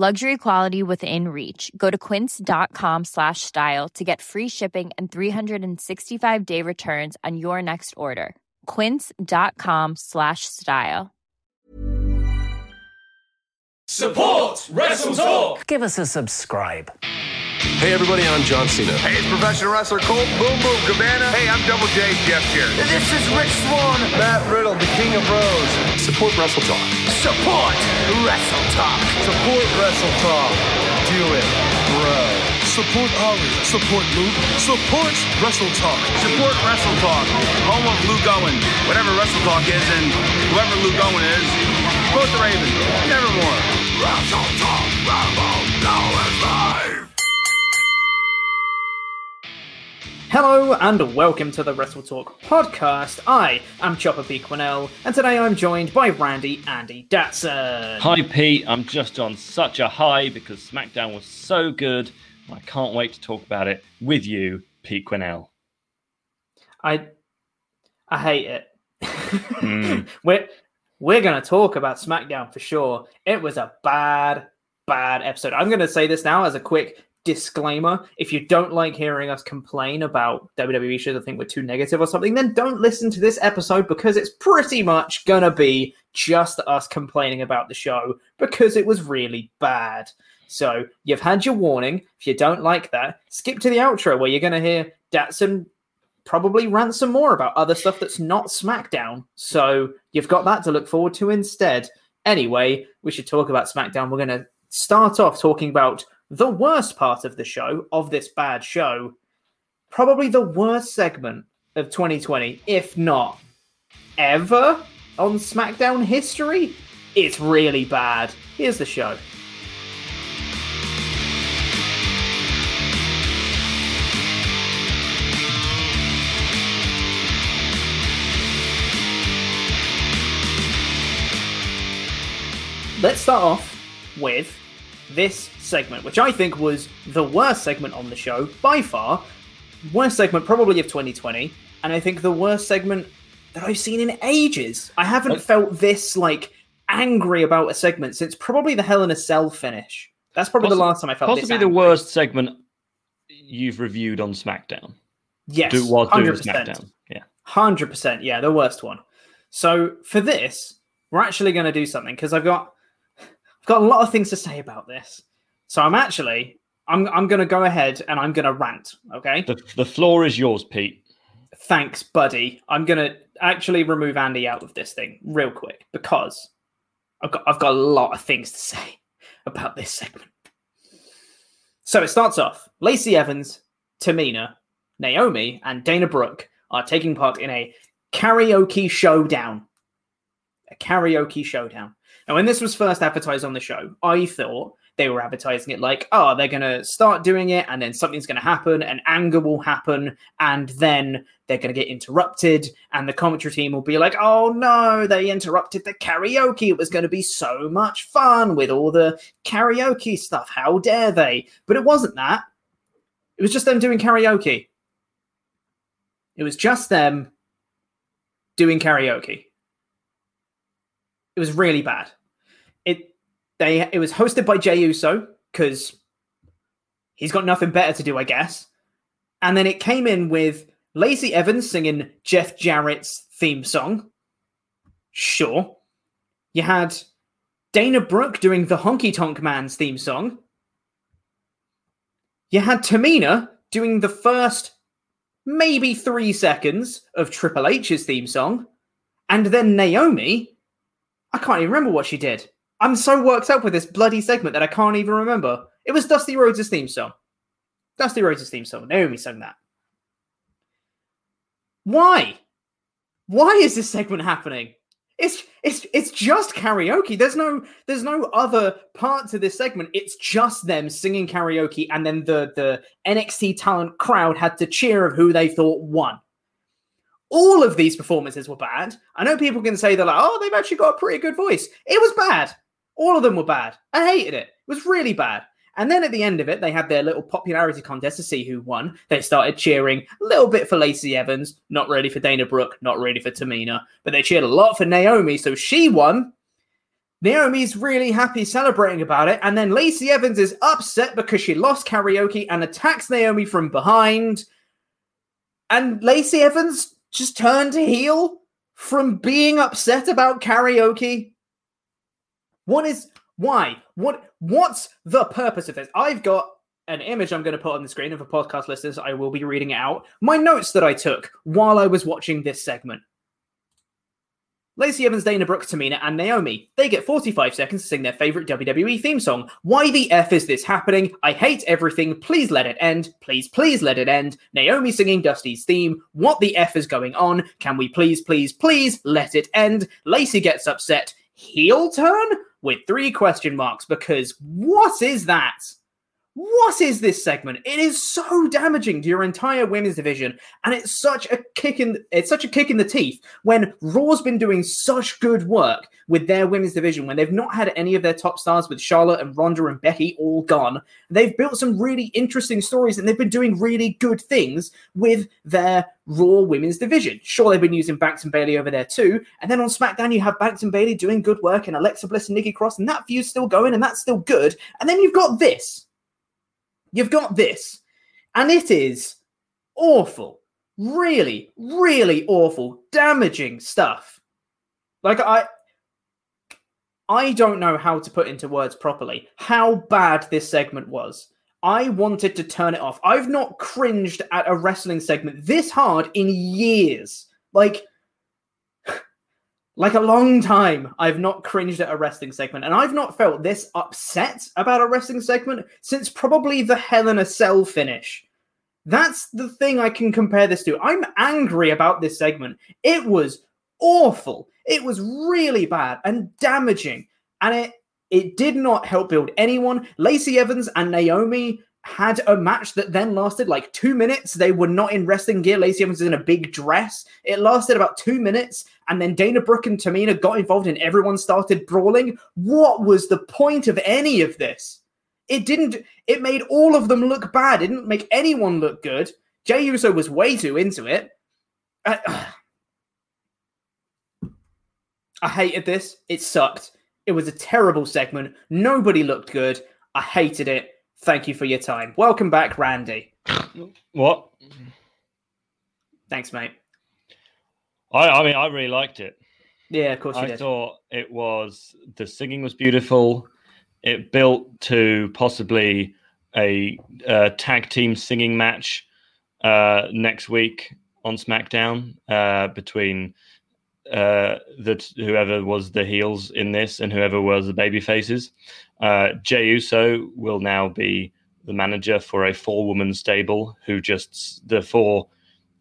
Luxury quality within reach. Go to quince.com slash style to get free shipping and 365 day returns on your next order. Quince.com slash style. Support Wrestle Talk. Give us a subscribe. Hey everybody, I'm John Cena. Hey, it's professional wrestler Colt Boom Boom Cabana. Hey, I'm Double J Jeff here. This is Rich Swann. Matt Riddle, the King of Bros. Support Wrestle Talk. Support Wrestle Talk. Support Wrestle Talk. Do it, bro. Support Ari. Support Luke. Support Wrestle Talk. Support Wrestle Talk. Home of Luke Owen. Whatever Wrestle Talk is, and whoever Luke Owen is, support the Raven. Nevermore. Wrestle Talk. Rambo. Now is Hello and welcome to the Wrestle Talk podcast. I am Chopper P. Quinnell, and today I'm joined by Randy Andy Datson. Hi Pete, I'm just on such a high because SmackDown was so good. I can't wait to talk about it with you, Pete Quinnell. I I hate it. mm. We're we're gonna talk about SmackDown for sure. It was a bad, bad episode. I'm gonna say this now as a quick disclaimer if you don't like hearing us complain about WWE shows I think we're too negative or something, then don't listen to this episode because it's pretty much gonna be just us complaining about the show because it was really bad. So you've had your warning. If you don't like that, skip to the outro where you're gonna hear Datson probably rant some more about other stuff that's not SmackDown. So you've got that to look forward to instead. Anyway, we should talk about SmackDown. We're gonna start off talking about the worst part of the show, of this bad show, probably the worst segment of 2020, if not ever on SmackDown history. It's really bad. Here's the show. Let's start off with this segment, which I think was the worst segment on the show by far. Worst segment probably of 2020, and I think the worst segment that I've seen in ages. I haven't felt this like angry about a segment since probably the Hell in a Cell finish. That's probably possibly, the last time I felt this. possibly the worst segment you've reviewed on SmackDown. Yes, Do, while doing SmackDown. Yeah, hundred percent. Yeah, the worst one. So for this, we're actually going to do something because I've got I've got a lot of things to say about this. So I'm actually I'm I'm going to go ahead and I'm going to rant. Okay. The the floor is yours, Pete. Thanks, buddy. I'm going to actually remove Andy out of this thing real quick because I've got I've got a lot of things to say about this segment. So it starts off. Lacey Evans, Tamina, Naomi, and Dana Brooke are taking part in a karaoke showdown. A karaoke showdown. Now, when this was first advertised on the show, I thought they were advertising it like, oh, they're going to start doing it and then something's going to happen, and anger will happen, and then they're going to get interrupted. And the commentary team will be like, oh no, they interrupted the karaoke. It was going to be so much fun with all the karaoke stuff. How dare they? But it wasn't that. It was just them doing karaoke. It was just them doing karaoke. It was really bad. They it was hosted by Jey Uso because he's got nothing better to do, I guess. And then it came in with Lacey Evans singing Jeff Jarrett's theme song. Sure. You had Dana Brooke doing the Honky Tonk Man's theme song. You had Tamina doing the first maybe three seconds of Triple H's theme song, and then Naomi. I can't even remember what she did. I'm so worked up with this bloody segment that I can't even remember. It was Dusty Rhodes' theme song. Dusty Rhodes' theme song. Naomi sang that. Why? Why is this segment happening? It's it's it's just karaoke. There's no there's no other part to this segment. It's just them singing karaoke, and then the the NXT talent crowd had to cheer of who they thought won. All of these performances were bad. I know people can say they're like, oh, they've actually got a pretty good voice. It was bad. All of them were bad. I hated it. It was really bad. And then at the end of it, they had their little popularity contest to see who won. They started cheering a little bit for Lacey Evans, not really for Dana Brooke, not really for Tamina, but they cheered a lot for Naomi, so she won. Naomi's really happy celebrating about it, and then Lacey Evans is upset because she lost karaoke and attacks Naomi from behind. And Lacey Evans just turned to heel from being upset about karaoke. What is why? What what's the purpose of this? I've got an image I'm going to put on the screen, and for podcast listeners, I will be reading it out. My notes that I took while I was watching this segment. Lacey Evans, Dana Brooke, Tamina, and Naomi. They get 45 seconds to sing their favorite WWE theme song. Why the F is this happening? I hate everything. Please let it end. Please, please let it end. Naomi singing Dusty's theme. What the F is going on? Can we please, please, please let it end? Lacey gets upset. Heel turn? With three question marks because what is that? What is this segment? It is so damaging to your entire women's division, and it's such a kick in it's such a kick in the teeth when Raw's been doing such good work with their women's division when they've not had any of their top stars with Charlotte and Ronda and Becky all gone. They've built some really interesting stories and they've been doing really good things with their Raw women's division. Sure, they've been using Banks and Bayley over there too. And then on SmackDown, you have Banks and Bayley doing good work and Alexa Bliss and Nikki Cross, and that feud's still going and that's still good. And then you've got this You've got this, and it is awful. Really, really awful, damaging stuff. Like I I don't know how to put into words properly how bad this segment was. I wanted to turn it off. I've not cringed at a wrestling segment this hard in years. Like like a long time, I've not cringed at a wrestling segment, and I've not felt this upset about a wrestling segment since probably the Hell in a Cell finish. That's the thing I can compare this to. I'm angry about this segment. It was awful. It was really bad and damaging, and it it did not help build anyone. Lacey Evans and Naomi had a match that then lasted like two minutes. They were not in wrestling gear. Lacey Evans was in a big dress. It lasted about two minutes, and then Dana Brooke and Tamina got involved, and everyone started brawling. What was the point of any of this? It didn't. It made all of them look bad. It didn't make anyone look good. Jey Uso was way too into it. Uh, I, I hated this. It sucked. It was a terrible segment. Nobody looked good. I hated it. Thank you for your time. Welcome back, Randy. What? Thanks, mate. I, I mean, I really liked it. Yeah, of course you I did. thought it was the singing was beautiful. It built to possibly a, uh tag team singing match uh, next week on SmackDown uh, between uh, the whoever was the heels in this and whoever was the baby faces. Uh, Jey Uso will now be the manager for a four-woman stable who just the four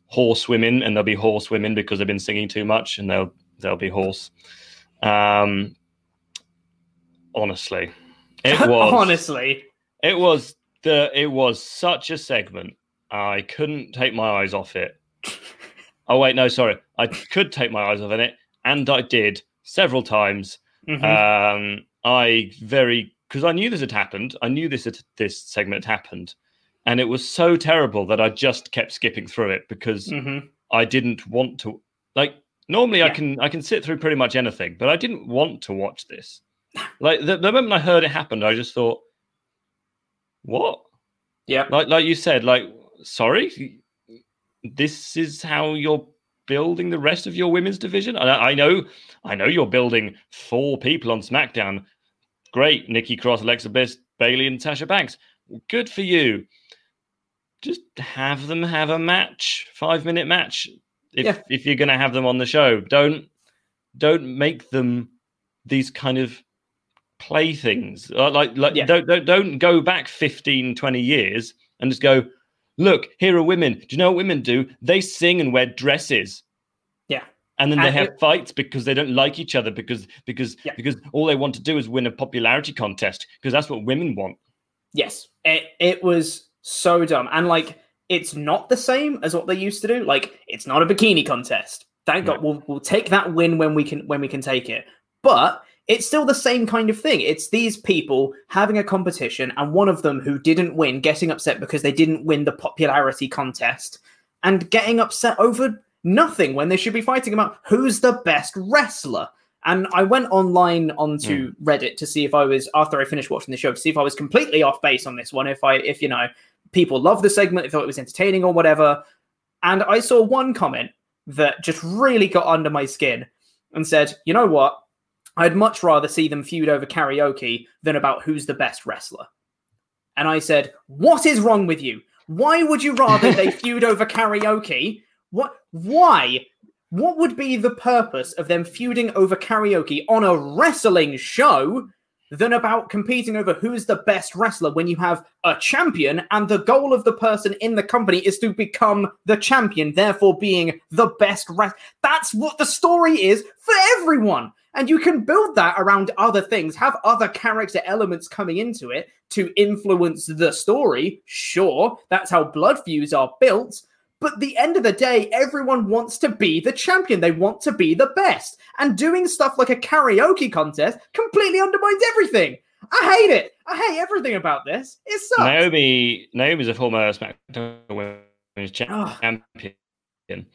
horse women, and they'll be horse women because they've been singing too much, and they'll they'll be horse. Um, honestly, it was Honestly, it was the it was such a segment. I couldn't take my eyes off it. Oh wait, no, sorry. I could take my eyes off it, and I did several times. Mhm. Um, I very because I knew this had happened. I knew this had, this segment had happened, and it was so terrible that I just kept skipping through it because Mhm. I didn't want to. Like normally, I can I can sit through pretty much anything, but I didn't want to watch this. Like the, the moment I heard it happened, I just thought, "What?" yeah, Like like you said, like sorry, this is how you're building the rest of your women's division. And I, I know, I know you're building four people on SmackDown. Great, Nikki Cross, Alexa Bliss, Bayley, and Sasha Banks. Good for you. Just have them have a match five minute match. If Yeah. if you're going to have them on the show, don't don't make them these kind of playthings. Uh, Like like Yeah. don't, don't don't go back 15, 20 years and just go. Look, here are women. Do you know what women do? They sing and wear dresses Yeah. and then they And have it- fights because they don't like each other because because Yeah. because all they want to do is win a popularity contest because that's what women want. Yes, it it was so dumb, and like it's not the same as what they used to do. Like it's not a bikini contest. Thank No. God, we'll we'll take that win when we can when we can take it. But it's still the same kind of thing. It's these people having a competition, and one of them who didn't win getting upset because they didn't win the popularity contest, and getting upset over nothing when they should be fighting about who's the best wrestler. And I went online onto hmm. Reddit to see if I was after I finished watching the show to see if I was completely off base on this one. If I, if you know, people love the segment, they thought it was entertaining or whatever. And I saw one comment that just really got under my skin and said, you know what? I'd much rather see them feud over karaoke than about who's the best wrestler. And I said, what is wrong with you? Why would you rather they feud over karaoke? What? Why? What would be the purpose of them feuding over karaoke on a wrestling show than about competing over who's the best wrestler when you have a champion and the goal of the person in the company is to become the champion, therefore being the best wrestler? That's what the story is for everyone. And you can build that around other things, have other character elements coming into it to influence the story. Sure, that's how blood feuds are built. But at the end of the day, everyone wants to be the champion. They want to be the best. And doing stuff like a karaoke contest completely undermines everything. I hate it. I hate everything about this. It sucks. Naomi Naomi's a former SmackDown Women's champion.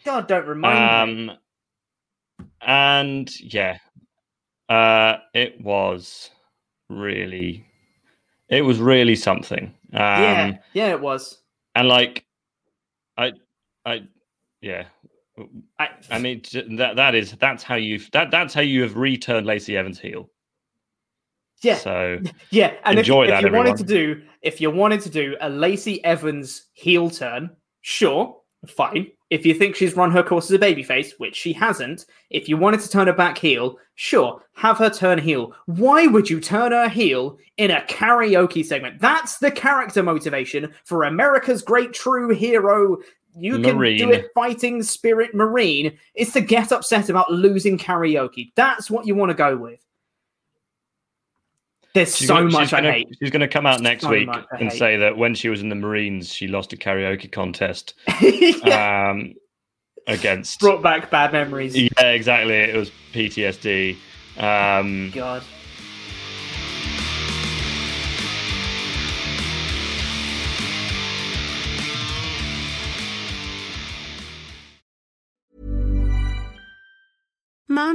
God, don't remind me. Um, and yeah, uh, it was really, it was really something. Um, yeah, yeah, it was. and like, I, I, yeah, I, I mean that that is that's how you've that that's how you have returned Lacey Evans heel. yeah, So yeah. And enjoy if, if you wanted to do, if you wanted to do a Lacey Evans heel turn, sure, fine. If you think she's run her course as a babyface, which she hasn't, if you wanted to turn her back heel, sure, have her turn heel. Why would you turn her heel in a karaoke segment? That's the character motivation for America's great true hero. You can do it fighting spirit marine. Is to get upset about losing karaoke. That's what you want to go with. There's she's so gonna- much she's gonna, I hate. She's going to come out next So week and say that when she was in the Marines, she lost a karaoke contest yeah. um, against. Brought back bad memories. Yeah, exactly. It was PTSD. Um, God.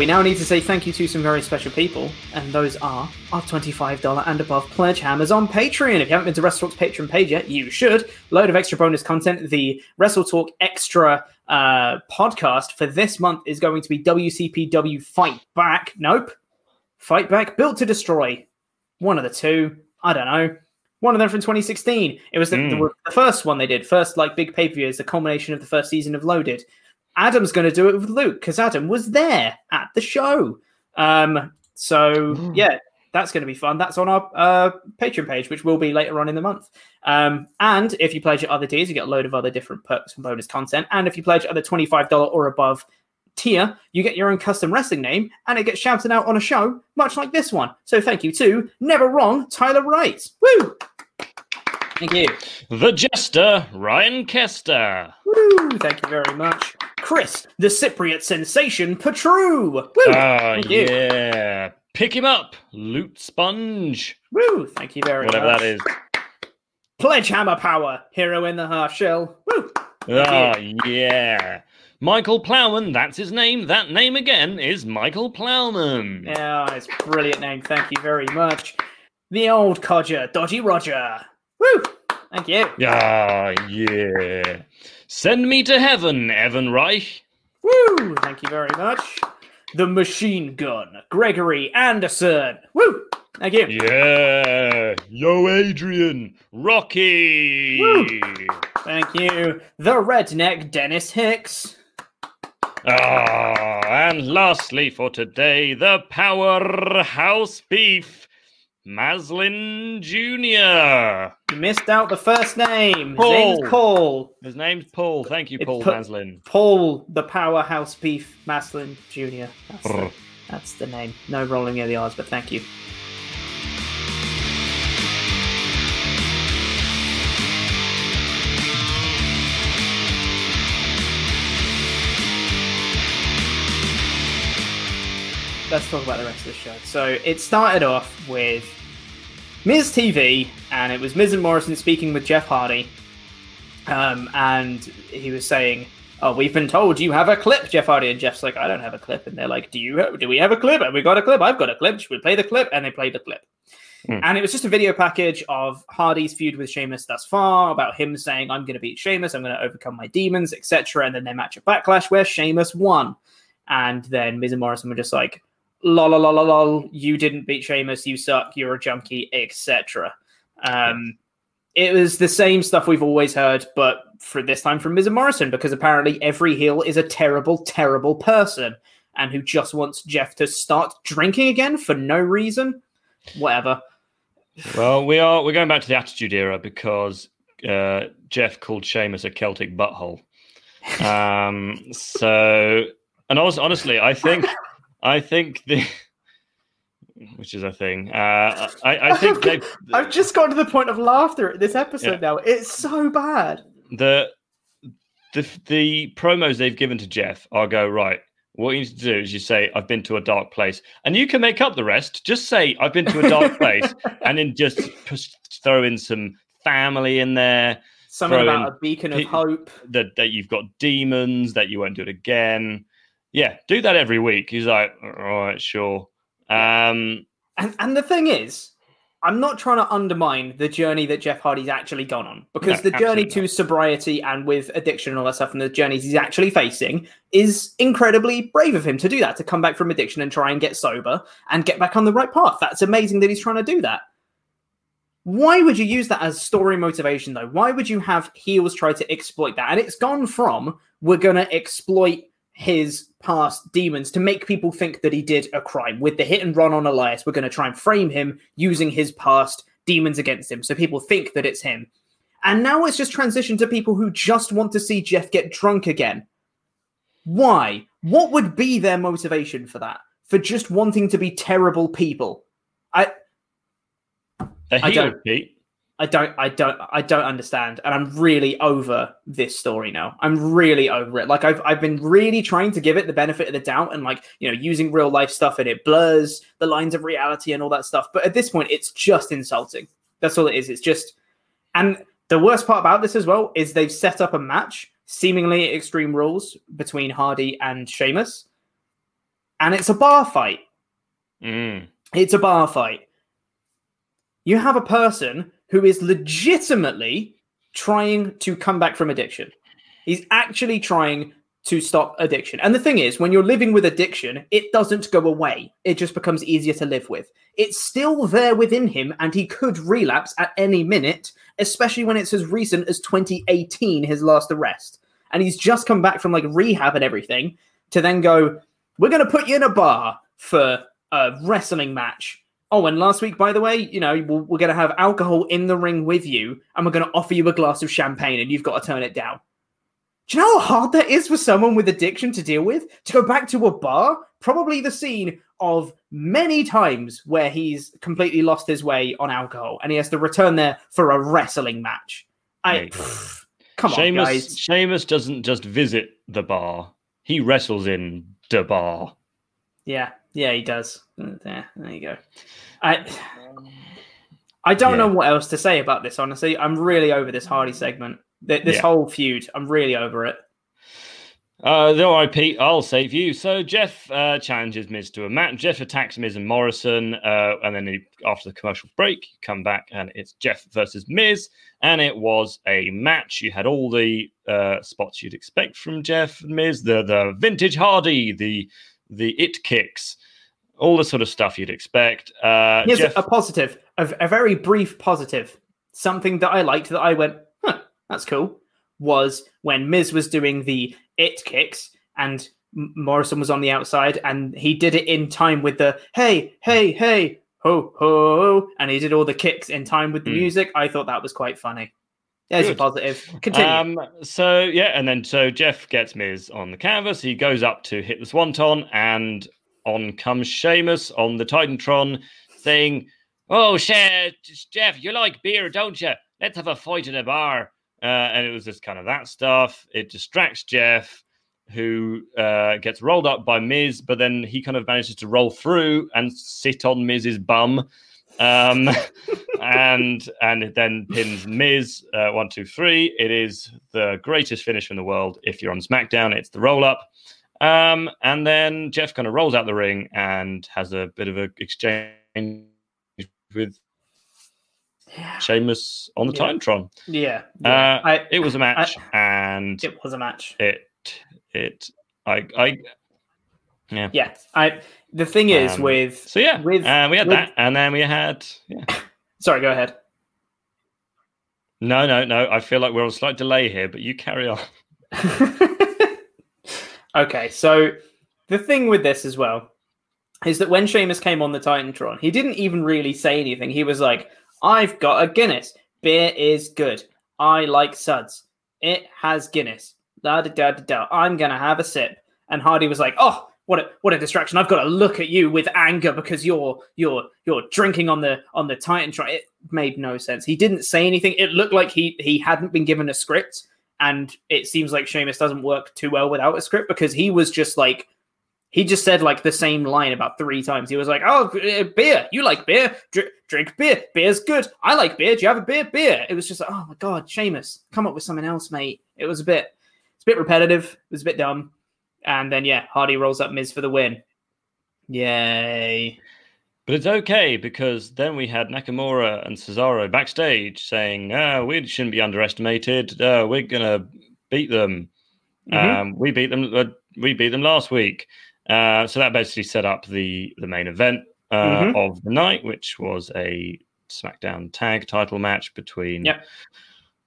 We now need to say thank you to some very special people, and those are our $25 and above pledge hammers on Patreon. If you haven't been to Wrestle Talk's Patreon page yet, you should. Load of extra bonus content. The Wrestle Talk Extra uh, podcast for this month is going to be WCPW Fight Back. Nope. Fight Back, Built to Destroy. One of the two. I don't know. One of them from 2016. It was the, Mm. the, the first one they did. First, like, big pay per view is the culmination of the first season of Loaded. Adam's going to do it with Luke because Adam was there at the show. Um, so yeah, that's going to be fun. That's on our uh, Patreon page, which will be later on in the month. Um, and if you pledge at other tiers, you get a load of other different perks and bonus content. And if you pledge at the twenty-five dollar or above tier, you get your own custom wrestling name, and it gets shouted out on a show, much like this one. So thank you to Never Wrong Tyler Wright. Woo! Thank you. The Jester, Ryan Kester. Woo! Thank you very much. Chris, the Cypriot sensation, Patru. Woo! Ah, Thank you. yeah. Pick him up, Loot Sponge. Woo! Thank you very Whatever much. Whatever that is. Pledge Hammer Power, Hero in the Half Shell. Woo! Ah, yeah. Michael Plowman, that's his name. That name again is Michael Plowman. Yeah, it's a brilliant name. Thank you very much. The old codger, Dodgy Roger. Woo! Thank you. Ah, yeah. Send me to heaven, Evan Reich. Woo! Thank you very much. The Machine Gun, Gregory Anderson. Woo! Thank you. Yeah. Yo, Adrian. Rocky. Woo. Thank you. The Redneck, Dennis Hicks. Ah, and lastly for today, the powerhouse beef, Maslin Jr. You missed out the first name. His Paul. name's Paul. His name's Paul. Thank you, Paul Pa- Maslin. Paul, the powerhouse beef, Maslin Jr. That's the, that's the name. No rolling near the R's, but thank you. Let's talk about the rest of the show. So it started off with Miz TV, and it was Miz and Morrison speaking with Jeff Hardy. Um, and he was saying, "Oh, we've been told you have a clip, Jeff Hardy." And Jeff's like, "I don't have a clip." And they're like, "Do you? Have, do we have a clip? Have we got a clip? I've got a clip. Should we play the clip?" And they played the clip. And it was just a video package of Hardy's feud with Sheamus thus far, about him saying, "I'm going to beat Sheamus. I'm going to overcome my demons, etc." And then their match at Backlash, where Sheamus won. And then Miz and Morrison were just like, "Lol, lol, lol, lol, lol. You didn't beat Sheamus. You suck. You're a junkie, etc." Um, it was the same stuff we've always heard, but for this time from Miz and Morrison, because apparently every heel is a terrible, terrible person and who just wants Jeff to start drinking again for no reason. Whatever. Well, we are we're going back to the Attitude Era because uh, Jeff called Sheamus a Celtic butthole. Um, so, and honest, honestly, I think I think the which is a thing. Uh, I, I think they I've just got to the point of laughter at this episode Yeah. now. It's so bad. the the the promos they've given to Jeff are go right. What you need to do is you say, "I've been to a dark place," and you can make up the rest. Just say, "I've been to a dark place," and then just push, throw in some family in there. Something about in a beacon of hope. That that you've got demons. That you won't do it again. Yeah, do that every week. He's like, "All right, sure." Um, And and the thing is, I'm not trying to undermine the journey that Jeff Hardy's actually gone on because No, the journey absolutely to sobriety and with addiction and all that stuff and the journeys he's actually facing is incredibly brave of him to do that, to come back from addiction and try and get sober and get back on the right path. That's amazing that he's trying to do that. Why would you use that as story motivation though? Why would you have heels try to exploit that? And it's gone from we're gonna exploit his past demons to make people think that he did a crime. With the hit and run on Elias, we're gonna try and frame him using his past demons against him, so people think that it's him. And now it's just transitioned to people who just want to see Jeff get drunk again. Why? What would be their motivation for that? For just wanting to be terrible people? I I don't, Pete. I don't, I don't, I don't understand, and I'm really over this story now. I'm really over it. Like I've, I've been really trying to give it the benefit of the doubt, and like you know, using real life stuff, and it blurs the lines of reality and all that stuff. But at this point, it's just insulting. That's all it is. It's just, and the worst part about this as well is they've set up a match, seemingly Extreme Rules, between Hardy and Sheamus, and it's a bar fight. Mm. It's a bar fight. You have a person who is legitimately trying to come back from addiction. He's actually trying to stop addiction. And the thing is, when you're living with addiction, it doesn't go away. It just becomes easier to live with. It's still there within him, and he could relapse at any minute, especially when it's as recent as 2018, his last arrest. And he's just come back from like rehab and everything to then go, We're going to put you in a bar for a wrestling match Oh, and last week, by the way, you know, we're, we're going to have alcohol in the ring with you, and we're going to offer you a glass of champagne, and you've got to turn it down. Do you know how hard that is for someone with addiction to deal with? To go back to a bar? Probably the scene of many times where he's completely lost his way on alcohol, and he has to return there for a wrestling match. I pff, come Sheamus, on, guys. Sheamus doesn't just visit the bar; he wrestles in the bar. Yeah, yeah, he does. There, there you go. I I don't Yeah. know what else to say about this. Honestly, I'm really over this Hardy segment. Th- This Yeah. whole feud, I'm really over it. Uh, the RIP, I'll save you. So Jeff uh, challenges Miz to a match. Jeff attacks Miz and Morrison, uh, and then he, after the commercial break, you come back and it's Jeff versus Miz, and it was a match. You had all the uh, spots you'd expect from Jeff and Miz, the the vintage Hardy, the the it kicks, all the sort of stuff you'd expect. Uh, Here's Jeff, a positive, a, a very brief positive. Something that I liked that I went, huh, that's cool. Was when Miz was doing the it kicks and Morrison was on the outside and he did it in time with the hey, hey, hey, ho, ho, and he did all the kicks in time with the Hmm. music. I thought that was quite funny. There's a positive. Continue. Um, so yeah, and then so Jeff gets Miz on the canvas. He goes up to hit the swanton, and on comes Sheamus on the Titantron, saying, "Oh, She- Jeff, you like beer, don't you? Let's have a fight in a bar." Uh, and it was just kind of that stuff. It distracts Jeff, who uh, gets rolled up by Miz, but then he kind of manages to roll through and sit on Miz's bum. Um, and and then pins Miz uh, one two three. It is the greatest finish in the world. If you're on SmackDown, it's the roll up. Um, and then Jeff kind of rolls out the ring and has a bit of a exchange with Sheamus on the Yeah. Titantron. yeah. Uh. I, it was a match, and it was a match. it it I I yeah Yeah. I the thing is Um, with So yeah, with uh, we had with- that, and then we had yeah. Sorry, go ahead. No, no, no. I feel like we're on a slight delay here, but you carry on. Okay, so the thing with this as well is that when Sheamus came on the Titantron, he didn't even really say anything. He was like, I've got a Guinness. Beer is good. I like suds. It has Guinness. Da da da da da. I'm gonna have a sip. And Hardy was like, Oh, what a what a distraction. I've got to look at you with anger because you're you're you're drinking on the on the Titantron. It made no sense. He didn't say anything. It looked like he he hadn't been given a script. And it seems like Sheamus doesn't work too well without a script because he was just like he just said like the same line about three times. He was like, "Oh, uh, beer. You like beer? Dr- drink beer. Beer's good. I like beer. Do you have a beer? Beer." It was just like, "Oh my god, Sheamus, come up with something else, mate." It was a bit, it's a bit repetitive. It was a bit dumb. And then yeah, Hardy rolls up Miz for the win. Yay! But it's okay because then we had Nakamura and Cesaro backstage saying, "Ah, we shouldn't be underestimated. Uh, we're gonna beat them. Mhm. Um, we beat them. Uh, we beat them last week." Uh, so that basically set up the the main event uh, Mhm. of the night, which was a SmackDown tag title match between Yep.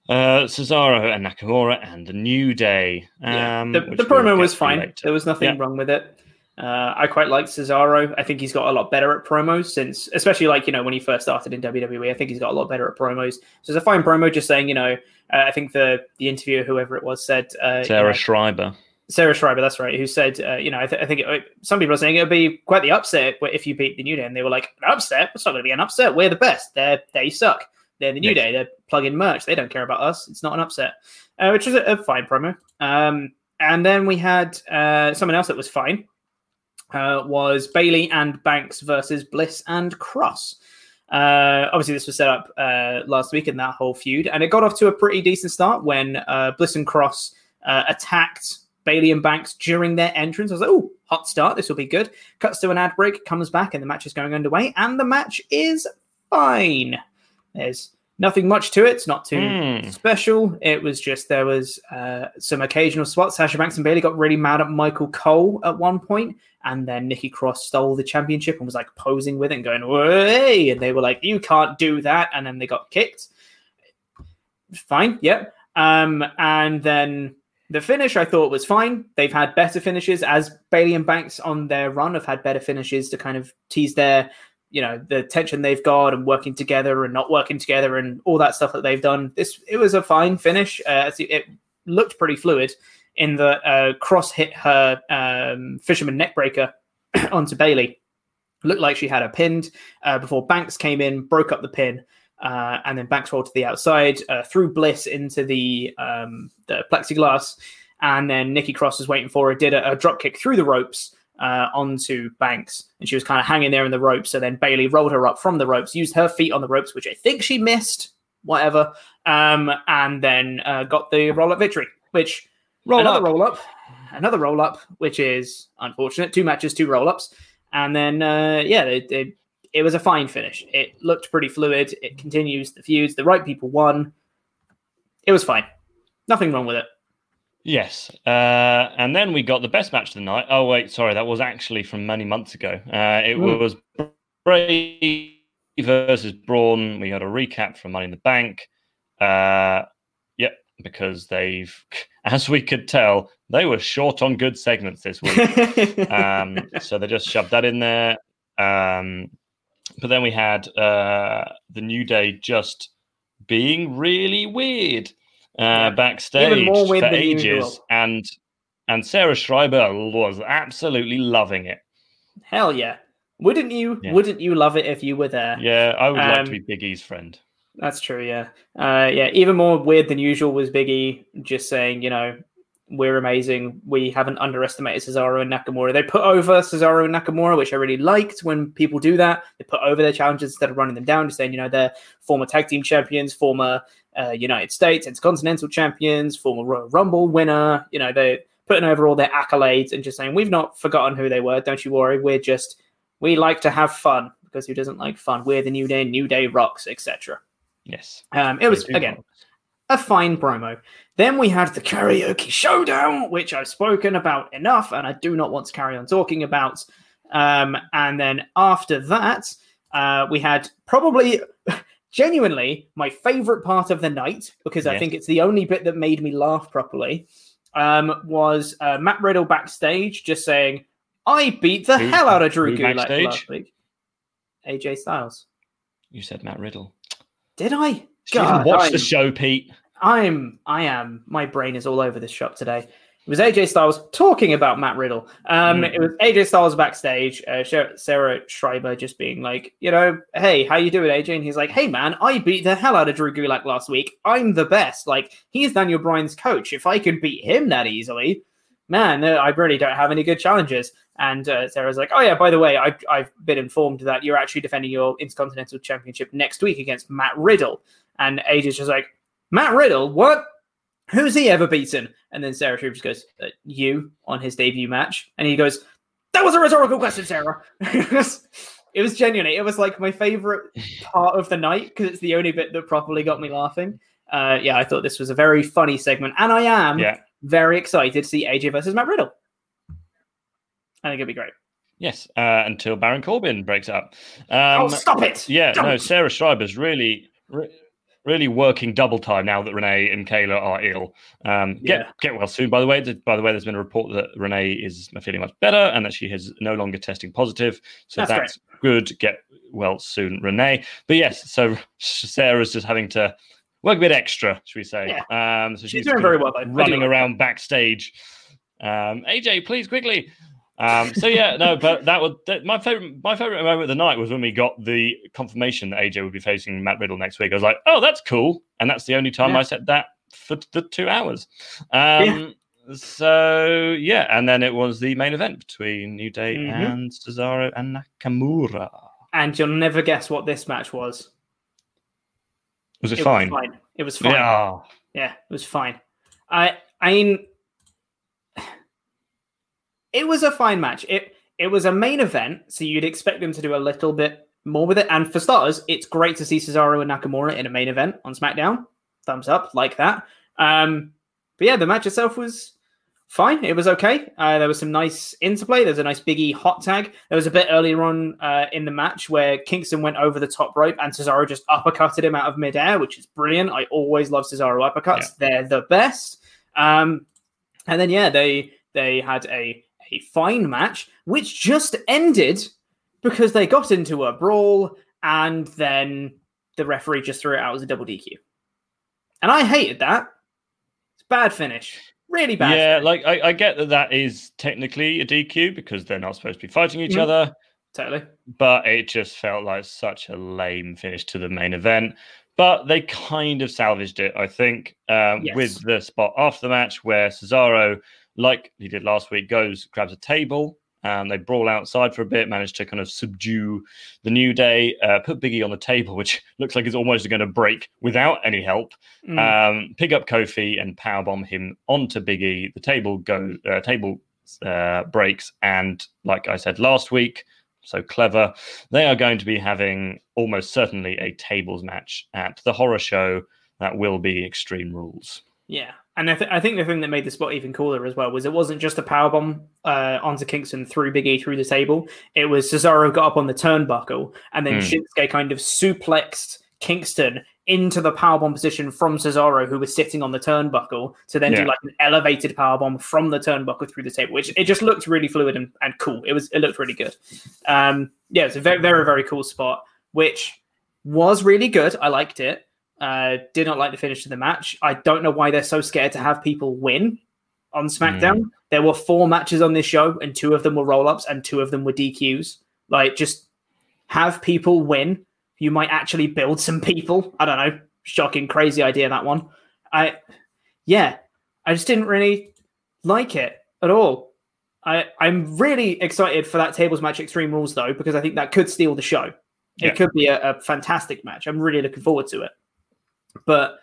uh, Cesaro and Nakamura and the New Day. Yeah. Um, the, which the promo was fine. later. There was nothing Yeah. wrong with it. Uh, I quite like Cesaro. I think he's got a lot better at promos since, especially like you know when he first started in WWE. I think he's got a lot better at promos. So it's a fine promo. Just saying, you know, uh, I think the the interviewer, whoever it was, said uh, you Sarah know, Schreiber. Sarah Schreiber, that's right, who said, uh, you know, I, th- I think it, some people are saying it would be quite the upset if you beat the New Day, and they were like, an upset? It's not going to be an upset. We're the best. They're they suck. They're the New Yes. Day. They're plug-in merch. They don't care about us. It's not an upset, uh, which is a, a fine promo. Um, and then we had uh, someone else that was fine. Uh, was Bayley and Banks versus Bliss and Cross. Uh, obviously, this was set up uh, last week in that whole feud, and it got off to a pretty decent start when uh, Bliss and Cross uh, attacked Bayley and Banks during their entrance. I was like, oh, hot start. This will be good. Cuts to an ad break, comes back, and the match is going underway, and the match is fine. There's nothing much to it. It's not too Hmm. special. It was just there was uh, some occasional spots. Sasha Banks and Bayley got really mad at Michael Cole at one point, and then Nikki Cross stole the championship and was like posing with it and going, "Way!" And they were like, "You can't do that," and then they got kicked. Fine, yep. Um, and then the finish I thought was fine. They've had better finishes as Bayley and Banks on their run have had better finishes to kind of tease their, you know, the tension they've got and working together and not working together and all that stuff that they've done. This it was a fine finish. Uh, it- looked pretty fluid in the uh, cross hit her um, fisherman neckbreaker onto Bayley. Looked like she had her pinned uh, before Banks came in, broke up the pin, uh, and then Banks rolled to the outside, uh, threw Bliss into the um, the plexiglass, and then Nikki Cross was waiting for her, did a, a drop kick through the ropes uh, onto Banks, and she was kind of hanging there in the ropes. So then Bayley rolled her up from the ropes, used her feet on the ropes, which I think she missed, whatever, um, and then uh, got the roll up victory, which Roll another up. roll up, another roll up, which is unfortunate. Two matches, two roll ups, and then uh, yeah, they, they, it was a fine finish. It looked pretty fluid. It continues the feuds. The right people won. It was fine. Nothing wrong with it. Yes, uh, and then we got the best match of the night. Oh wait, sorry, that was actually from many months ago. Uh, it Mm. was Bray versus Braun. We got a recap from Money in the Bank. Uh, yep, because they've, as we could tell, they were short on good segments this week. um, so they just shoved that in there. Um, but then we had uh, the New Day just being really weird uh, backstage for ages, usual. and and Sarah Schreiber was absolutely loving it. Hell yeah! Wouldn't you? Yeah. Wouldn't you love it if you were there? Yeah, I would like Um, to be Big E's friend. That's true. Yeah. Uh, yeah. Even more weird than usual was Biggie just saying, you know, we're amazing. We haven't underestimated Cesaro and Nakamura. They put over Cesaro and Nakamura, which I really liked when people do that. They put over their challenges instead of running them down, just saying, you know, they're former tag team champions, former uh, United States Intercontinental champions, former Royal Rumble winner. You know, they're putting over all their accolades and just saying, we've not forgotten who they were. Don't you worry. We're just, we like to have fun because who doesn't like fun? We're the New Day, New Day rocks, etc. Yes. Um, it was again rock. a fine promo. Then we had the karaoke showdown, which I've spoken about enough, and I do not want to carry on talking about. Um, and then after that, uh, we had probably genuinely my favorite part of the night because I think it's the only bit that made me laugh properly. Um, was uh, Matt Riddle backstage just saying, "I beat the Who- hell out of Drew Gulak last week." AJ Styles. You said Matt Riddle. Did I? You God, watch I'm- the show, Pete. I'm I am my brain is all over this shop today. It was AJ Styles talking about Matt Riddle. Um, Mm. It was AJ Styles backstage. Uh, Sarah Schreiber just being like, you know, hey, how you doing, AJ? And he's like, hey man, I beat the hell out of Drew Gulak last week. I'm the best. Like he's Daniel Bryan's coach. If I could beat him that easily, man, uh, I really don't have any good challenges. And uh, Sarah's like, oh yeah, by the way, I, I've been informed that you're actually defending your Intercontinental Championship next week against Matt Riddle. And AJ's just like, Matt Riddle, what? Who's he ever beaten? And then Sarah Schreiber just goes, uh, you on his debut match. And he goes, that was a rhetorical question, Sarah. it was it was genuinely, it was like my favorite part of the night because it's the only bit that properly got me laughing. Uh, yeah, I thought this was a very funny segment. And I am Yeah. very excited to see AJ versus Matt Riddle. I think it'd be great. Yes, uh, until Baron Corbin breaks up. Um, oh, stop it! Yeah, Don't. no, Sarah Schreiber's really, re- really working double time now that Renee and Kayla are ill. Um, get Yeah. get well soon. By the way, by the way, there's been a report that Renee is feeling much better and that she is no longer testing positive. So That's that's, good. Get well soon, Renee. But yes, so Sarah's just having to work a bit extra, should we say? Um, so She's she's doing very well, though. Running around backstage. Um, AJ, please quickly. Um, so yeah, no, but that was that, my favorite. My favorite moment of the night was when we got the confirmation that AJ would be facing Matt Riddle next week. I was like, oh, that's cool, and that's the only time Yeah. I said that for the two hours. Um, So yeah, and then it was the main event between New Day Mhm. and Cesaro and Nakamura. And you'll never guess what this match was. Was it, It fine? was fine. It was fine. Yeah. Yeah, it was fine. I I mean it was a fine match. It it was a main event, so you'd expect them to do a little bit more with it. And for starters, it's great to see Cesaro and Nakamura in a main event on SmackDown. Thumbs up, like that. Um, but yeah, the match itself was fine. It was okay. Uh, there was some nice interplay. There was a nice biggie hot tag. There was a bit earlier on uh, in the match where Kingston went over the top rope and Cesaro just uppercutted him out of midair, which is brilliant. I always love Cesaro uppercuts. They're the best. Um, and then yeah, they they had a a fine match which just ended because they got into a brawl and then the referee just threw it out as a double DQ. And I hated that. It's a bad finish. Really bad. Yeah, like I, I get that that is technically a DQ because they're not supposed to be fighting each Mhm. other. Totally. but it just felt like such a lame finish to the main event. But they kind of salvaged it, I think, um, Yes. with the spot after the match where Cesaro, like he did last week, goes grabs a table and they brawl outside for a bit, manage to kind of subdue the New Day, uh, put Biggie on the table, which looks like it's almost going to break without any help. Mm. Um, pick up Kofi and powerbomb him onto Biggie. The table go uh, table uh, breaks, and like I said last week, so clever. They are going to be having almost certainly a tables match at the horror show that will be Extreme Rules. Yeah, and I, th- I think the thing that made the spot even cooler as well was it wasn't just a powerbomb uh, onto Kingston through Big E through the table. It was Cesaro got up on the turnbuckle and then Hmm. Shinsuke kind of suplexed Kingston into the powerbomb position from Cesaro, who was sitting on the turnbuckle, to then Yeah. do like an elevated powerbomb from the turnbuckle through the table, which it just looked really fluid and, and cool. It was it looked really good. Um, yeah, it's a very very very cool spot, which was really good. I liked it. Uh, did not like the finish of the match. I don't know why they're so scared to have people win on SmackDown. There were four matches on this show, and two of them were roll ups, and two of them were DQs. Like, just have people win. You might actually build some people. I don't know. Shocking, crazy idea that one. I, yeah, I just didn't really like it at all. I, I'm really excited for that tables match Extreme Rules though, because I think that could steal the show. Yeah. It could be a, a fantastic match. I'm really looking forward to it. But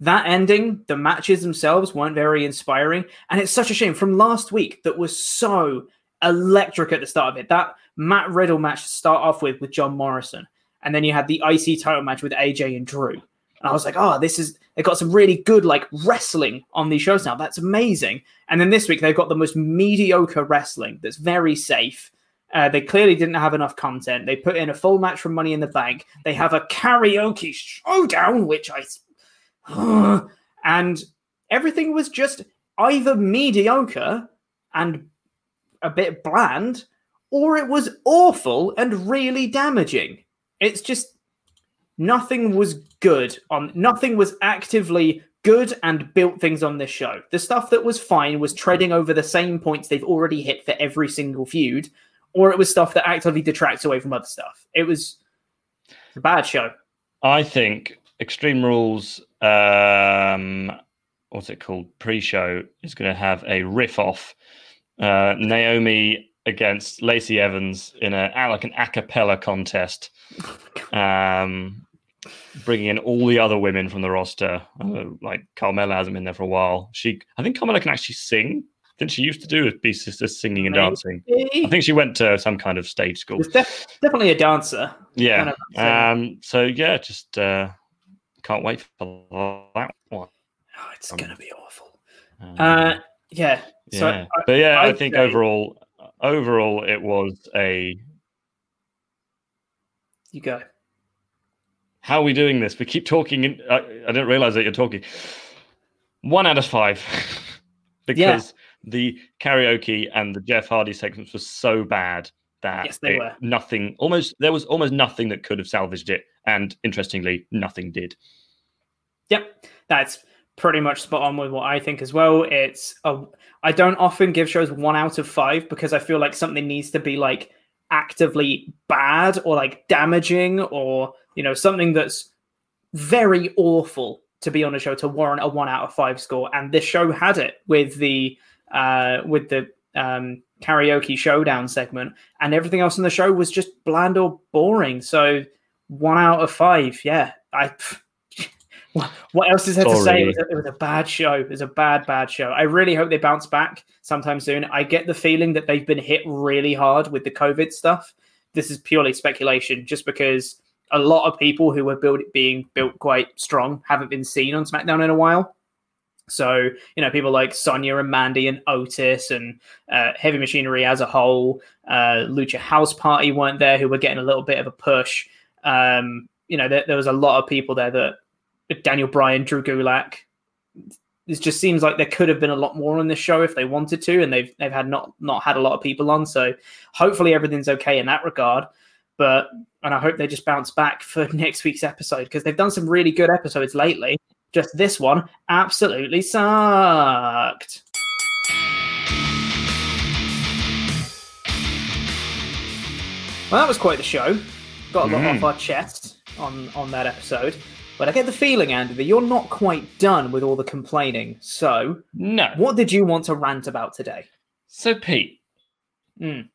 that ending, the matches themselves weren't very inspiring. And it's such a shame from last week that was so electric at the start of it. That Matt Riddle match to start off with with John Morrison. And then you had the IC title match with AJ and Drew. And I was like, oh, this is, they got some really good like wrestling on these shows now. That's amazing. And then this week they've got the most mediocre wrestling that's very safe. Uh, they clearly didn't have enough content. They put in a full match from Money in the Bank. They have a karaoke showdown, which I. and everything was just either mediocre and a bit bland, or it was awful and really damaging. It's just nothing was good on nothing was actively good and built things on this show. The stuff that was fine was treading over the same points they've already hit for every single feud, or it was stuff that actively detracts away from other stuff. It was a bad show. I think Extreme Rules, um, what's it called? Pre-show is going to have a riff-off. Uh, Naomi against Lacey Evans in a like an a cappella contest, um, bringing in all the other women from the roster. Uh, like Carmella hasn't been there for a while. She, I think Carmella can actually sing. Didn't she used to do? Be just singing and dancing. I think she went to some kind of stage school. Def- definitely a dancer. Yeah. Kind of. Um. So yeah, just uh, can't wait for that one. Oh, it's gonna be awful. Um, Uh, yeah. So yeah. I- but yeah, I I'd think say- overall, overall, it was a. You go. How are we doing this? We keep talking. In, I, I didn't realize that you're talking. One out of five, because yeah. The karaoke and the Jeff Hardy segments were so bad that yes, they it, were. nothing. Almost there was almost nothing that could have salvaged it, and interestingly, nothing did. Yep, that's pretty much spot on with what I think as well. It's a, I don't often give shows one out of five because I feel like something needs to be like actively bad or like damaging or you know something that's very awful to be on a show to warrant a one out of five score. And this show had it with the uh, with the um, karaoke showdown segment, and everything else in the show was just bland or boring. So one out of five, yeah. I what else is there to say? It was, a, it was, a, bad show. It was a bad, bad show. I really hope they bounce back sometime soon. I get the feeling that they've been hit really hard with the COVID stuff. This is purely speculation, just because a lot of people who were build, being built quite strong haven't been seen on SmackDown in a while. So, you know, people like Sonya and Mandy and Otis and uh, Heavy Machinery as a whole, uh, Lucha House Party weren't there who were getting a little bit of a push. Um, you know, there, there was a lot of people there that Daniel Bryan, Drew Gulak. It just seems like there could have been a lot more on this show if they wanted to, and they've they've had not not had a lot of people on. So hopefully everything's okay in that regard. But and I hope they just bounce back for next week's episode because they've done some really good episodes lately. Just this one absolutely sucked. Well, that was quite the show. Got a lot mm. off our chest on on that episode. But I get the feeling, Andy, that you're not quite done with all the complaining. So, no. What did you want to rant about today? So, Pete, mm.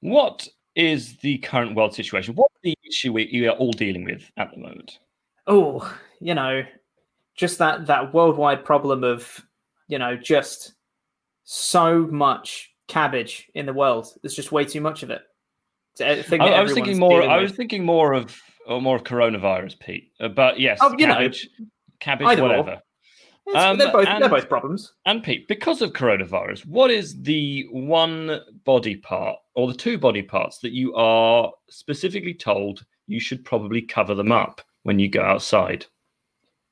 what is the current world situation? What the issue we are all dealing with at the moment? Oh, you know, just that that worldwide problem of, you know, just so much cabbage in the world. There's just way too much of it. I, I was thinking more. I was thinking more of or more of coronavirus, Pete. Uh, but yes, oh, you cabbage, know, cabbage, whatever. Um, they're, both, and, they're both problems. And Pete, because of coronavirus, what is the one body part or the two body parts that you are specifically told you should probably cover them up when you go outside?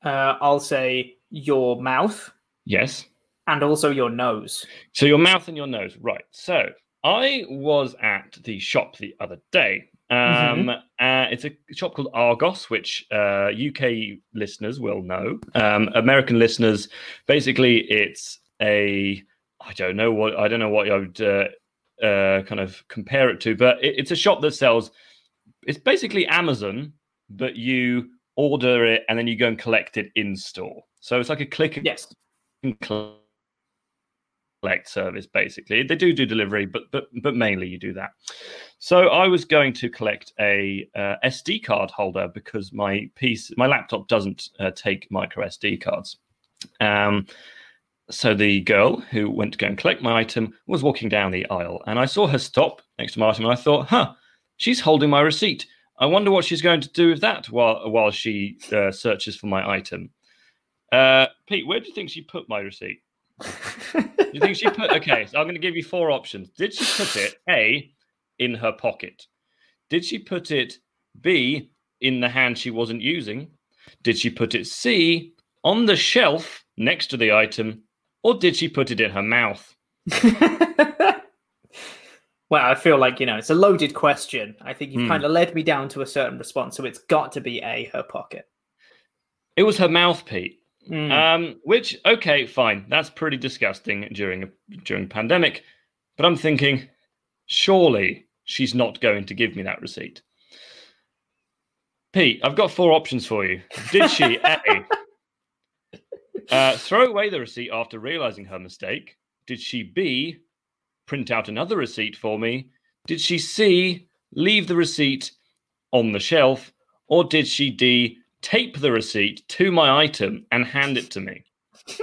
Uh, I'll say your mouth. Yes. And also your nose. So your mouth and your nose, right? So I was at the shop the other day Mm-hmm. Um, mm-hmm. uh, it's a shop called Argos, which uh, UK listeners will know. Um, American listeners, basically, it's a I don't know what I don't know what I would uh, uh, kind of compare it to, but it, it's a shop that sells. It's basically Amazon, but you order it and then you go and collect it in store. So it's like a click. Yes. Collect collect service basically they do do delivery but but but mainly you do that so i was going to collect a uh, sd card holder because my piece my laptop doesn't uh, take micro sd cards um so the girl who went to go and collect my item was walking down the aisle and i saw her stop next to my item and i thought huh she's holding my receipt i wonder what she's going to do with that while while she uh, searches for my item uh, pete where do you think she put my receipt you think she put okay? So I'm going to give you four options. Did she put it A in her pocket? Did she put it B in the hand she wasn't using? Did she put it C on the shelf next to the item, or did she put it in her mouth? well, I feel like you know it's a loaded question. I think you've hmm. kind of led me down to a certain response, so it's got to be A, her pocket. It was her mouth, Pete. Mm. Um, which okay, fine, that's pretty disgusting during a during pandemic. But I'm thinking, surely she's not going to give me that receipt. Pete, I've got four options for you. Did she a uh, throw away the receipt after realizing her mistake? Did she b print out another receipt for me? Did she c leave the receipt on the shelf? Or did she d tape the receipt to my item and hand it to me.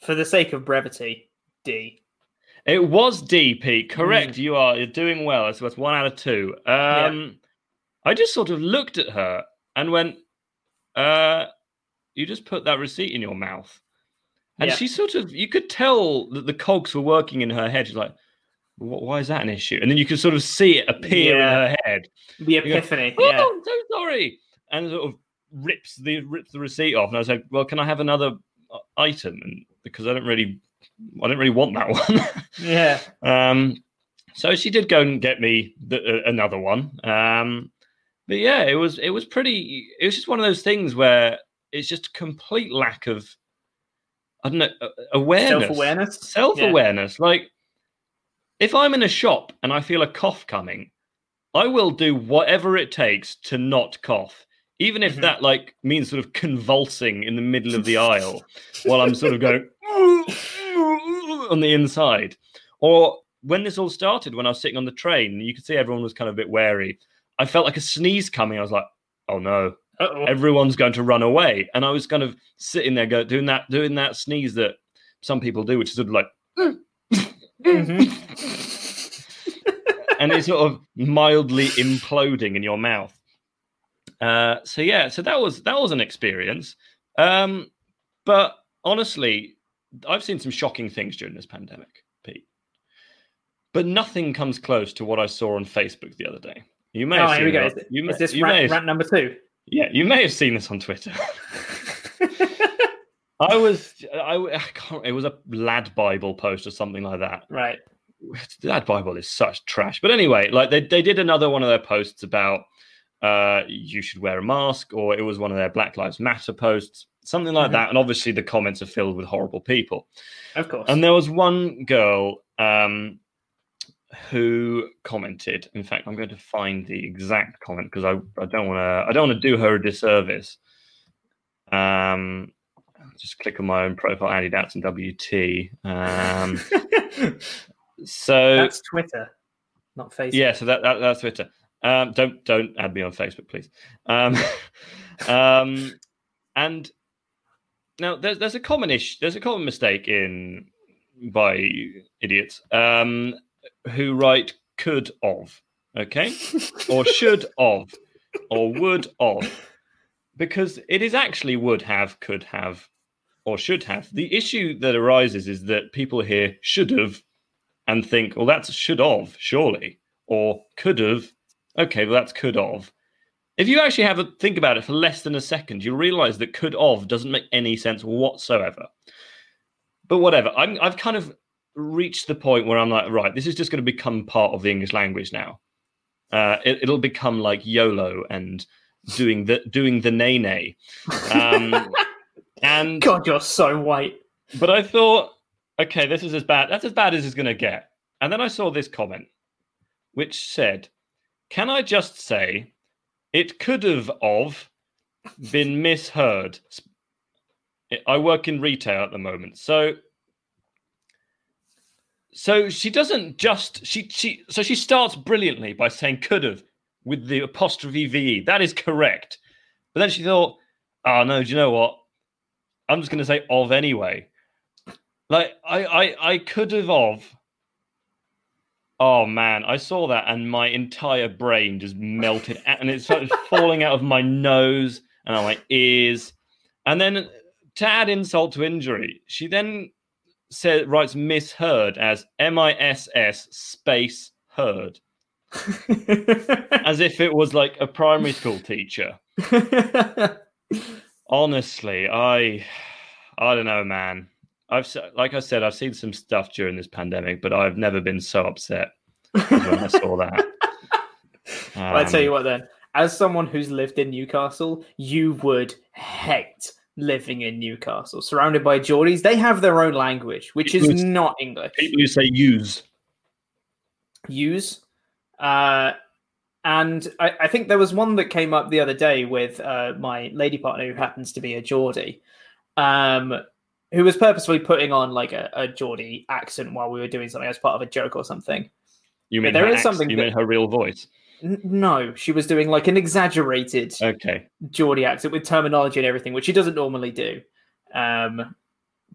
For the sake of brevity, D. It was D, Pete. Correct. Mm. You are. You're doing well. So that's one out of two. Um, yeah. I just sort of looked at her and went, uh, "You just put that receipt in your mouth." And Yeah. she sort of, you could tell that the cogs were working in her head. She's like, why is that an issue? And then you could sort of see it appear Yeah. in her head. The You go, epiphany. oh, yeah. I'm so sorry. And sort of rips the rips the receipt off. And I said, well, can I have another uh, item? And because I don't really, I don't really want that one. Yeah. Um, so she did go and get me the, uh, another one. Um, but yeah, it was it was pretty. It was just one of those things where it's just a complete lack of, I don't know, uh, awareness, Self-awareness? self awareness. Like if I'm in a shop and I feel a cough coming, I will do whatever it takes to not cough. Even if that like means sort of convulsing in the middle of the aisle while I'm sort of going on the inside. Or when this all started, when I was sitting on the train, you could see everyone was kind of a bit wary. I felt like a sneeze coming. I was like, oh no, Uh-oh. everyone's going to run away. And I was kind of sitting there go, doing that doing that sneeze that some people do, which is sort of like and it's sort of mildly imploding in your mouth. Uh, so yeah, so that was that was an experience. Um, but honestly, I've seen some shocking things during this pandemic, Pete. But nothing comes close to what I saw on Facebook the other day. You may have Oh, seen here we go. Is, You may, is this rant, rant number two? Yeah, you may have seen this on Twitter. I was, I, I can't, it was a lad Bible post or something like that. Right. Lad Bible is such trash. But anyway, like they, they did another one of their posts about uh, you should wear a mask, or it was one of their Black Lives Matter posts, something like Mhm. that. And obviously the comments are filled with horrible people. Of course. And there was one girl um, who commented. In fact, I'm going to find the exact comment because I, I don't want to I don't want to do her a disservice. Um, just click on my own profile, Andy Datson WT. Um, so That's Twitter, not Facebook. yeah, so that, that that's Twitter. Um, don't don't add me on Facebook, please. Um, um, and now there's there's a common ish there's a common mistake in by idiots um, who write could of okay? Or should of or would of. Because it is actually would have could have or should have. The issue that arises is that people hear should have and think well that's should of surely or could have. Okay well that's could of. If you actually have a think about it for less than a second you'll realize that could of doesn't make any sense whatsoever. But whatever I'm, i've kind of reached the point where i'm like right this is just going to become part of the english language now uh, it, it'll become like yolo and doing the doing the nay nay um, and God, you're so white. but I thought, okay, this is as bad. That's as bad as it's going to get. And then I saw this comment, which said, "Can I just say, it could have of been misheard." I work in retail at the moment, so so she doesn't just she she so she starts brilliantly by saying could have with the apostrophe ve. That is correct, but then she thought, oh no, do you know what? I'm just going to say of anyway. Like I, I, I could have of. Oh man, I saw that and my entire brain just melted, and it started falling out of my nose and out my ears. And then to add insult to injury, she then said writes misheard as M I S S space heard, as if it was like a primary school teacher. Honestly, I I don't know, man. I've like I said, I've seen some stuff during this pandemic, but I've never been so upset when I saw that. Well, I tell you Um, what, then, as someone who's lived in Newcastle, you would hate living in Newcastle, surrounded by Geordies. They have their own language, which is People who- not English. People who say use. use. Uh, and I, I think there was one that came up the other day with uh, my lady partner who happens to be a Geordie, um, who was purposefully putting on like a, a Geordie accent while we were doing something as part of a joke or something. You mean But there her is something You that- mean her real voice? N- no, she was doing like an exaggerated Okay. Geordie accent with terminology and everything, which she doesn't normally do. Um,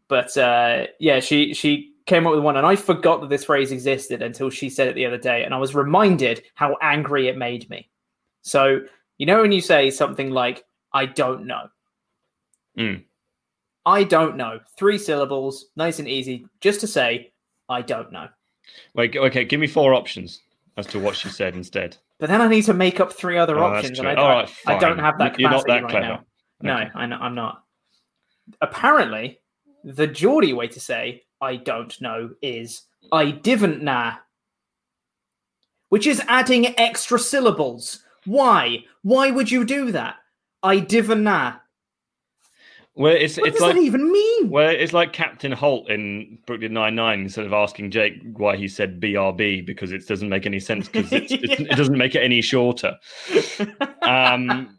but uh, yeah, she she came up with one, and I forgot that this phrase existed until she said it the other day, and I was reminded how angry it made me. So you know when you say something like "I don't know," Mm. I don't know. Three syllables, nice and easy, just to say, I don't know. Wait, okay, give me four options as to what she said instead. But then I need to make up three other Oh, options, and. I, I- right, I don't have that capacity You're not that right clever. now. No, Okay. I I'm not. Apparently, the Geordie way to say I don't know is I didn't nah, which is adding extra syllables. Why? Why would you do that? I didn't nah. Well, it's What it's does like that even mean? Well, it's like Captain Holt in Brooklyn Nine Nine instead of asking Jake why he said BRB because it doesn't make any sense because it's, it doesn't make it any shorter. Um,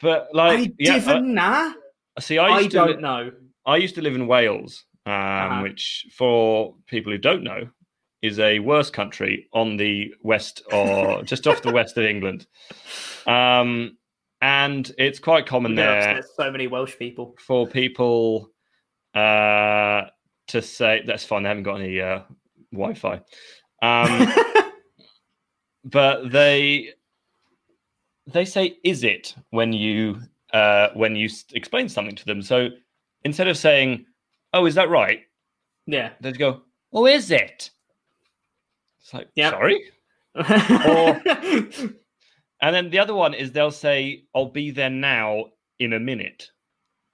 but like, I yeah, didn't nah. See, I I to don't li- know. I used to live in Wales, um, Uh-huh. which, for people who don't know, is a worse country on the west or just off the west of England. Um, and it's quite common there so many Welsh people. for people uh, to say that's fine. They haven't got any uh, Wi-Fi, um, but they they say "is it" when you uh, when you explain something to them. So instead of saying "oh, is that right," Yeah. they go "oh, is it?" It's like Yep. sorry. or, and then the other one is they'll say, "I'll be there now in a minute,"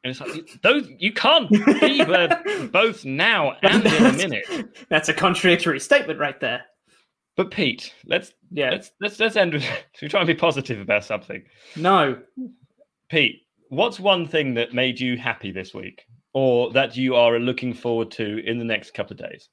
and it's like those you can't be there both now and in a minute. That's a contradictory statement right there. But Pete, let's Yeah. let's let's let's end with we try and be positive about something. No. Pete, what's one thing that made you happy this week, or that you are looking forward to in the next couple of days?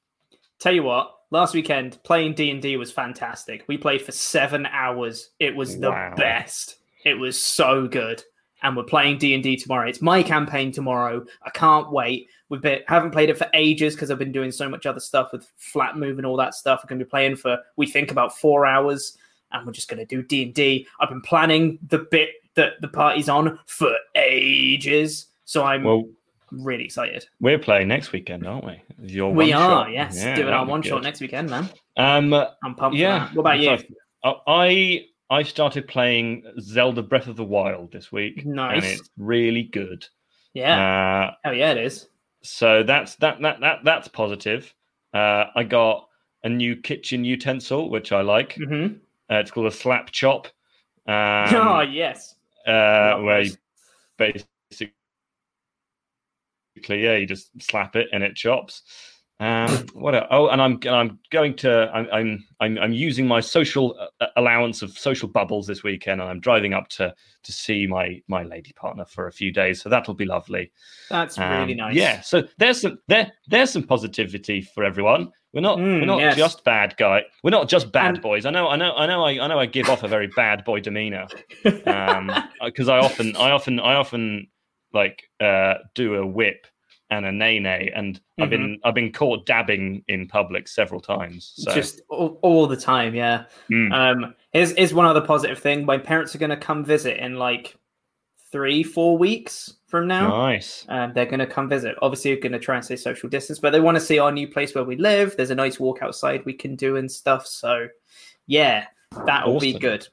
Tell you what, last weekend playing D and D was fantastic. We played for seven hours. It was the Wow. best. It was so good. And we're playing D and D tomorrow. It's my campaign tomorrow. I can't wait. We've been haven't played it for ages because I've been doing so much other stuff with flat move and all that stuff. We're going to be playing for we think about four hours, and we're just going to do D and D. I've been planning the bit that the party's on for ages, so I'm Well, really excited. we're playing next weekend, aren't we? Your we are, shot. yes, Yeah, doing our one shot next weekend, man. Um, I'm pumped. yeah. What about you? I I started playing Zelda Breath of the Wild this week, and Nice. it's really good. Yeah. Uh, oh yeah, it is. so that's that that that that's positive. Uh, I got a new kitchen utensil, which I like. Mm-hmm. Uh, it's called a slap chop. Um, oh yes. uh, where you basically, yeah, you just slap it and it chops. Um, what? el- Oh, and I'm I'm going to I'm I'm I'm, using my social uh, allowance of social bubbles this weekend, and I'm driving up to to see my my lady partner for a few days, so that'll be lovely. That's really Um, nice. Yeah, so there's some there there's some positivity for everyone. We're not we're Mm, not yes. just bad guy. We're not just bad And- boys. I know I know I know I, I know I give off a very bad boy demeanor because I often I often I often like uh, do a whip and a nay nay, and I've been I've been caught dabbing in public several times. So Just all, all the time, yeah. Mm. Um, here's, here's one other positive thing. My parents are going to come visit in like three, four weeks from now. nice. Um, they're going to come visit. Obviously, we're going to try and stay social distance, but they want to see our new place where we live. There's a nice walk outside we can do and stuff. So, yeah, that'll be good.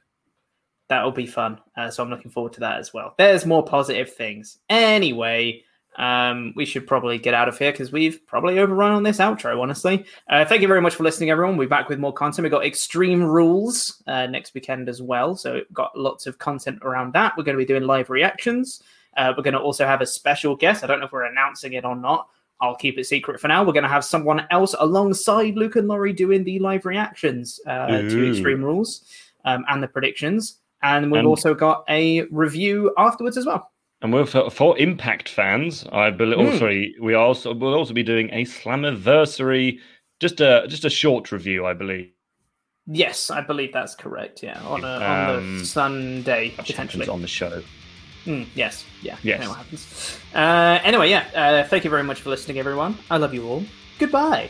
That'll be fun. Uh, so I'm looking forward to that as well. There's more positive things. Anyway, um, we should probably get out of here because we've probably overrun on this outro. Honestly, uh, thank you very much for listening, everyone. We're back with more content. We've got Extreme Rules uh, next weekend as well, so we've got lots of content around that. We're going to be doing live reactions. Uh, we're going to also have a special guest. I don't know if we're announcing it or not. I'll keep it secret for now. We're going to have someone else alongside Luke and Laurie doing the live reactions uh, to Extreme Rules um, and the predictions. And we've And- also got a review afterwards as well. And we're for, for Impact fans. I believe. Oh, Mm. sorry. We also will also be doing a Slammiversary, just a just a short review, I believe. Yes, I believe that's correct. Yeah, on, a, on the Um, Sunday potentially. on the show. Mm, yes, yeah. Yes. What happens. Uh, anyway, yeah. Uh, thank you very much for listening, everyone. I love you all. Goodbye.